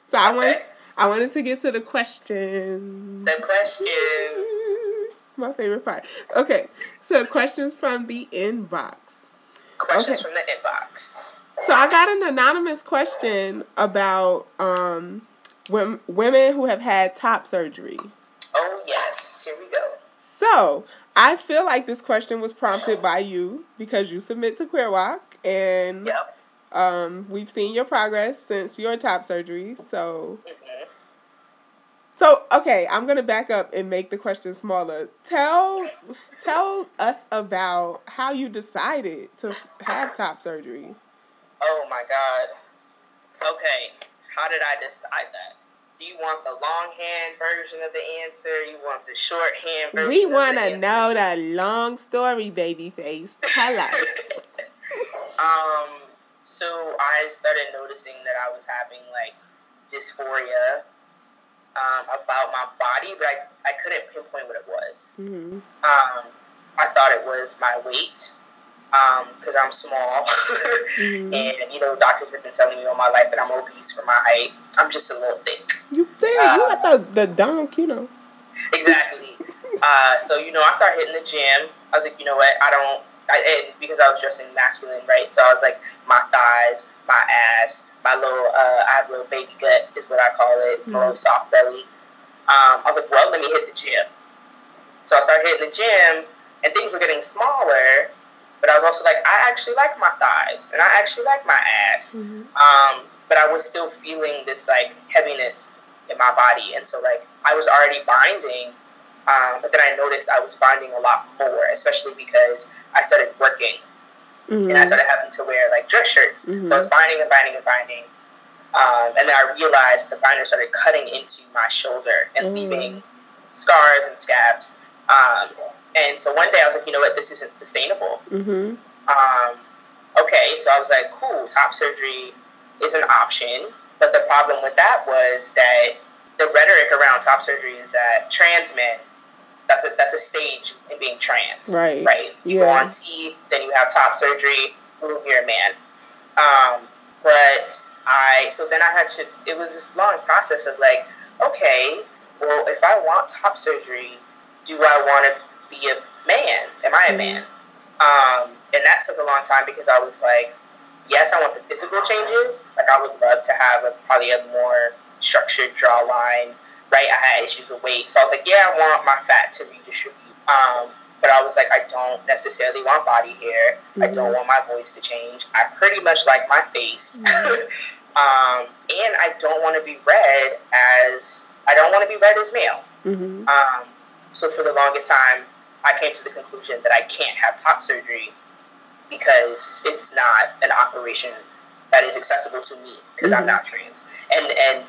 So I wanted I wanted to get to the question. The question. My favorite part. Okay, so questions from the inbox. Questions Okay. from the inbox. So I got an anonymous question about um wom- women who have had top surgery. Oh yes, here we go. So I feel like this question was prompted by you because you submit to Queer Walk, and Yep. um, we've seen your progress since your top surgery. So, hmm so okay, I'm gonna back up and make the question smaller. Tell, tell us about how you decided to have top surgery. Oh my god. Okay, how did I decide that? Do you want the longhand version of the answer? You want the shorthand version? We want to know the long story, babyface. Tell us. [LAUGHS] um, so I started noticing that I was having like dysphoria um, about my body, but I, I couldn't pinpoint what it was. hmm Um, I thought it was my weight because I'm small. [LAUGHS] Mhm. And, you know, doctors have been telling me all my life that I'm obese for my height. I'm just a little thick. You think Uh, you got the the dunk, you know? Exactly. [LAUGHS] Uh, so you know, I started hitting the gym. I was like, you know what? I don't. I, and because I was dressing masculine, right? So I was like, my thighs, my ass, my little. Uh, I have a little baby gut, is what I call it. My little soft belly. Um, I was like, well, let me hit the gym. So I started hitting the gym, and things were getting smaller. But I was also like, I actually like my thighs, and I actually like my ass. Mhm. Um, but I was still feeling this like heaviness in my body, and so like I was already binding, um, but then I noticed I was binding a lot more, especially because I started working and I started having to wear like dress shirts. Mhm. So I was binding and binding and binding, um, and then I realized the binder started cutting into my shoulder and Mm. leaving scars and scabs. Um, and so one day I was like, you know what, this isn't sustainable. Mhm. Um, okay, so I was like, cool, top surgery is an option. But the problem with that was that the rhetoric around top surgery is that trans men, that's a that's a stage in being trans. Right. Right. You go Yeah. on T, then you have top surgery, boom, you're a man. Um, but I so then I had to it was this long process of like, okay, well if I want top surgery, do I want to be a man? Am I a Mhm. man? Um, and that took a long time because I was like, yes, I want the physical changes. Like I would love to have a probably a more structured jawline. Right, I had issues with weight, so I was like, yeah, I want my fat to redistribute. Um, but I was like, I don't necessarily want body hair. I Mhm. don't want my voice to change. I pretty much like my face. Mhm. [LAUGHS] um, and I don't want to be read as I don't want to be read as male. Mhm. Um, so for the longest time, I came to the conclusion that I can't have top surgery because it's not an operation that is accessible to me because I'm Mhm. not trans. And and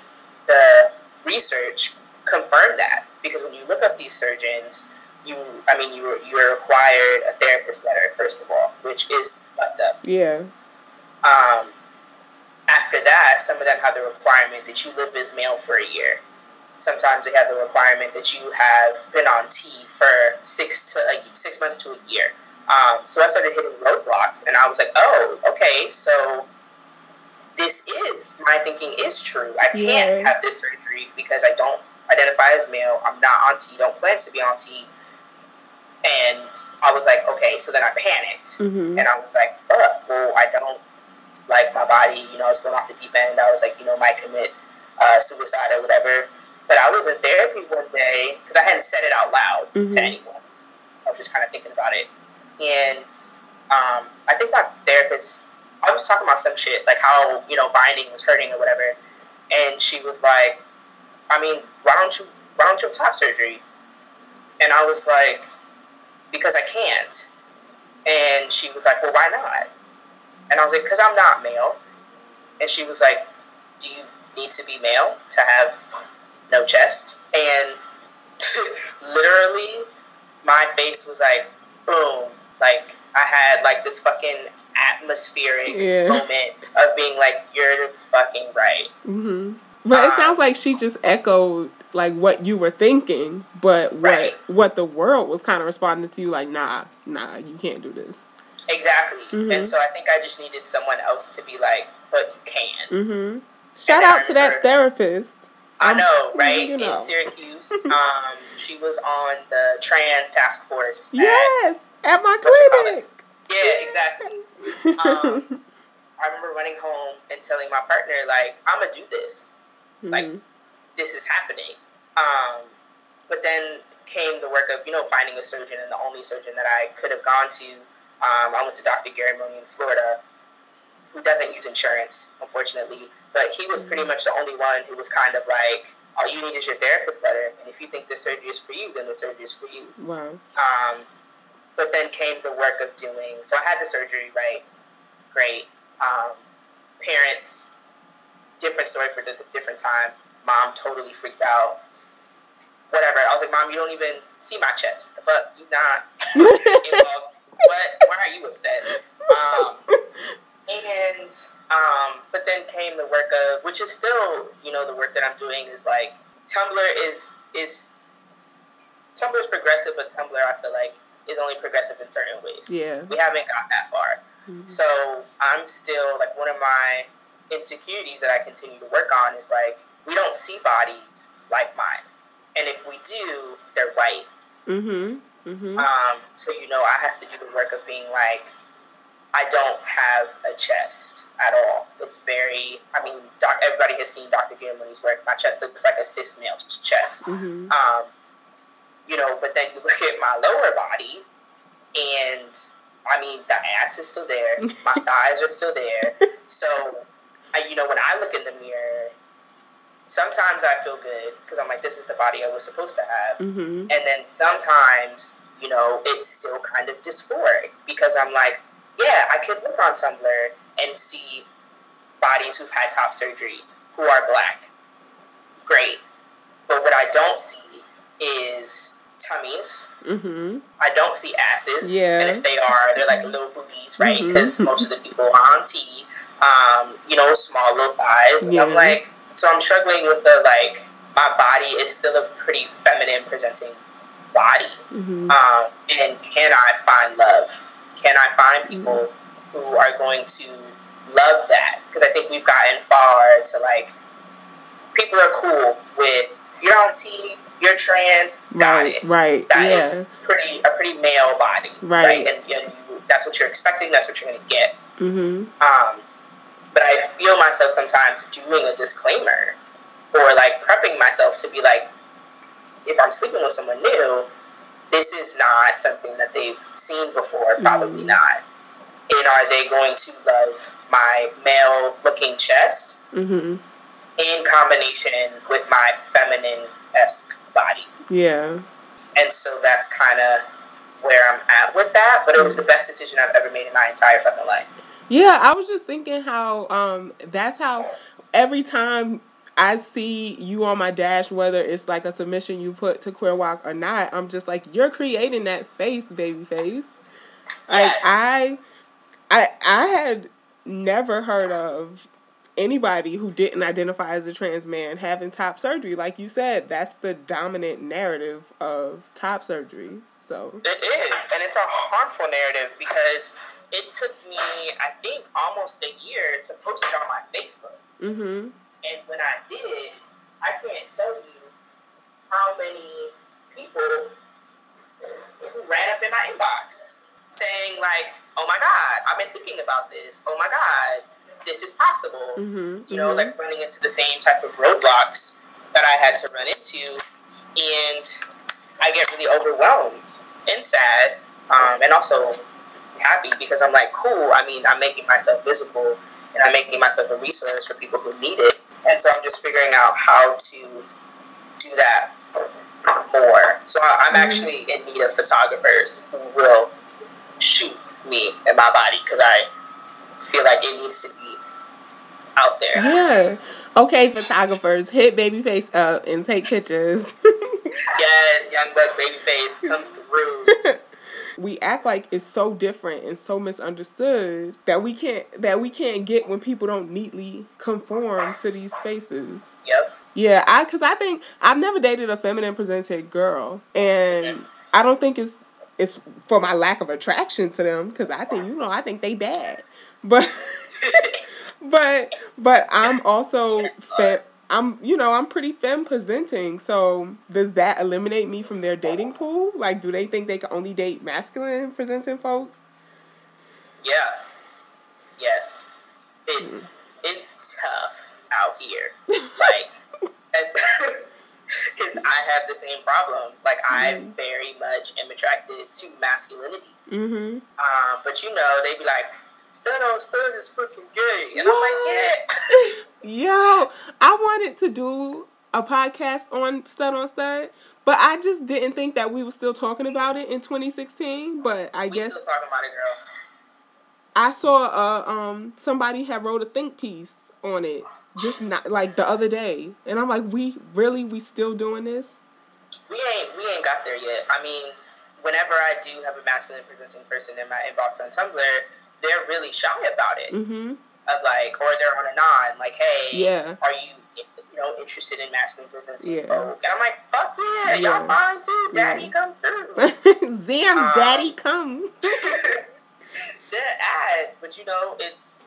the research confirmed that because when you look up these surgeons, you I mean you you are required a therapist letter first of all, which is fucked up. Yeah. Um, after that, some of them have the requirement that you live as male for a year. Sometimes they have the requirement that you have been on T for six to a, six months to a year. Um, so I started hitting roadblocks, and I was like, "Oh, okay, so this is my thinking is true. I can't Yeah. have this surgery because I don't identify as male. I'm not on T. Don't plan to be on T." And I was like, "Okay," so then I panicked Mhm. and I was like, fuck, well, I don't like my body, you know, I was going off the deep end. I was like, you know, might commit uh, suicide or whatever. But I was in therapy one day because I hadn't said it out loud Mhm. to anyone. I was just kind of thinking about it. And um, I think my therapist, I was talking about some shit, like how, you know, binding was hurting or whatever. And she was like, I mean, why don't you, why don't you have top surgery? And I was like, because I can't. And she was like, well, why not? And I was like, because I'm not male. And she was like, do you need to be male to have no chest? And [LAUGHS] literally, my face was like, boom. Like, I had like this fucking atmospheric Yeah. moment of being like, you're fucking right. hmm But it Uh, sounds like she just echoed like what you were thinking, but what Right. what the world was kind of responding to you like, nah, nah, you can't do this. Exactly. Mhm. And so I think I just needed someone else to be like, but you can. hmm Shout out to that remember- therapist. I Um, know, [LAUGHS] right? you know. In Syracuse, [LAUGHS] um, she was on the trans task force. Yes, at my you call clinic. yeah, exactly. Um, [LAUGHS] I remember running home and telling my partner, like, I'm gonna do this. Like, Mhm. this is happening. Um, but then came the work of, you know, finding a surgeon, and the only surgeon that I could have gone to, um, I went to Dr. Garramone in Florida, who doesn't use insurance, unfortunately. But he was pretty much the only one who was kind of like, all you need is your therapist letter, and if you think the surgery is for you, then the surgery is for you. Wow. Um, but then came the work of doing. So I had the surgery, right? Great. Um, parents, different story for the different time. Mom totally freaked out. Whatever. I was like, Mom, you don't even see my chest. The fuck, you not. [LAUGHS] what? Why are you upset? Um, and um, but then came the work of, which is still, you know, the work that I'm doing is like Tumblr is is Tumblr is progressive, but Tumblr I feel like is only progressive in certain ways. Yeah. We haven't got that far. Mm-hmm. So I'm still like one of my insecurities that I continue to work on is like we don't see bodies like mine, and if we do, they're white. Mm-hmm. Mm-hmm. Um, so you know, I have to do the work of being like, I don't have a chest at all. It's very. I mean, doc, everybody has seen Dr. Garramone's work. My chest looks like a cis male chest. Mm-hmm. Um, you know, but then you my lower body, and I mean, the ass is still there, my [LAUGHS] thighs are still there. So, I, you know, when I look in the mirror, sometimes I feel good because I'm like, this is the body I was supposed to have. Mm-hmm. And then sometimes, you know, it's still kind of dysphoric because I'm like, yeah, I could look on Tumblr and see bodies who've had top surgery who are black. Great. But what I don't see is tummies. Mm-hmm. I don't see asses. Yeah. And if they are, they're like little boobies, right? Because most of the people are on T. Um, you know, small little thighs. And I'm like, so I'm struggling with the like, my body is still a pretty feminine presenting body. Mm-hmm. Um, and can I find love? Can I find people who are going to love that? Because I think we've gotten far to like, people are cool with you're on T, you're trans, Right. Right. That yeah. is pretty a pretty male body, Right. And you know, you, that's what you're expecting. That's what you're going to get. Mm-hmm. Um, but I feel myself sometimes doing a disclaimer or like prepping myself to be like, if I'm sleeping with someone new, this is not something that they've seen before. Probably Mhm. not. And are they going to love my male-looking chest Mm-hmm. in combination with my feminine esque body? Yeah. And so that's kind of where I'm at with that. But it was the best decision I've ever made in my entire fucking life. Yeah, I was just thinking how um that's how every time I see you on my dash, whether it's like a submission you put to Queer Walk or not, I'm just like, you're creating that space, baby face. Like Yes. I I I had never heard of anybody who didn't identify as a trans man having top surgery. Like you said, that's the dominant narrative of top surgery. So It is, and it's a harmful narrative because it took me, I think, almost a year to post it on my Facebook. mhm. And when I did, I can't tell you how many people who ran up in my inbox saying like, "Oh my God, I've been thinking about this. Oh my God, this is possible." Mhm. you know, mhm. like running into the same type of roadblocks that I had to run into, and I get really overwhelmed and sad, um, and also happy because I'm like, cool. I mean, I'm making myself visible, and I'm making myself a resource for people who need it, and so I'm just figuring out how to do that more. So I- I'm Mhm. actually in need of photographers who will shoot me and my body because I feel like it needs to be out there. Yeah. Okay, photographers, hit Babyface up and take pictures. [LAUGHS] Yes, young buck babyface, come through. [LAUGHS] we act like it's so different and so misunderstood that we can't that we can't get when people don't neatly conform to these spaces. Yep. Yeah, I cuz I think I've never dated a feminine presented girl and I don't think it's it's for my lack of attraction to them cuz I think you know I think they bad. But [LAUGHS] but but I'm also fe- I'm you know I'm pretty femme presenting. So does that eliminate me from their dating pool? Like, do they think they can only date masculine presenting folks? yeah. Yes. It's it's tough out here. Like, because [LAUGHS] I have the same problem. Like, I very much am attracted to masculinity. Mm-hmm. Um, but you know, they'd be like, Stud on Stud is fucking gay. And I'm like, yeah. [LAUGHS] Yo, I wanted to do a podcast on Stud on Stud, but I just didn't think that we were still talking about it in 2016. But I guess we guess still talking about it, girl. I saw uh um somebody had wrote a think piece on it just not like the other day, and I'm like, we really we still doing this? We ain't we ain't got there yet. I mean, whenever I do have a masculine presenting person in my inbox on Tumblr, they're really shy about it. Mm-hmm. Of like, or they're on a non, like, hey, Yeah. are you you know interested in masculine presenting Yeah. folk? And I'm like, fuck yeah, Yeah. y'all fine too, daddy, Yeah. come through. [LAUGHS] Zam, Um, daddy, come. [LAUGHS] [LAUGHS] Dead ass, but you know, it's.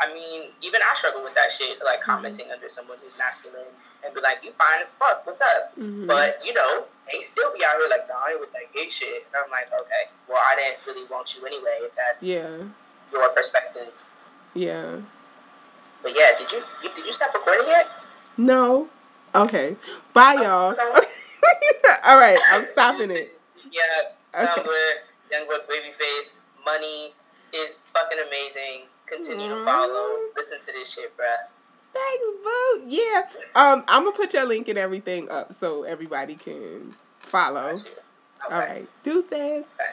I mean, even I struggle with that shit, like Mm-hmm. commenting under someone who's masculine and be like, "You fine as fuck, what's up?" Mhm. But you know, they still be out here like, "Nah, I ain't with that gay shit." And I'm like, okay, well, I didn't really want you anyway. If that's Yeah, your perspective. yeah. But yeah, did you, did you stop recording yet? No. Okay. Bye, y'all. [LAUGHS] All right, I'm stopping it. Yeah, Okay. Tumblr, Youngbook Babyface, money is fucking amazing. Continue to follow. Listen to this shit, bruh. Thanks, boo. Yeah. Um, I'm gonna put your link and everything up so everybody can follow. All right. Deuces. Okay.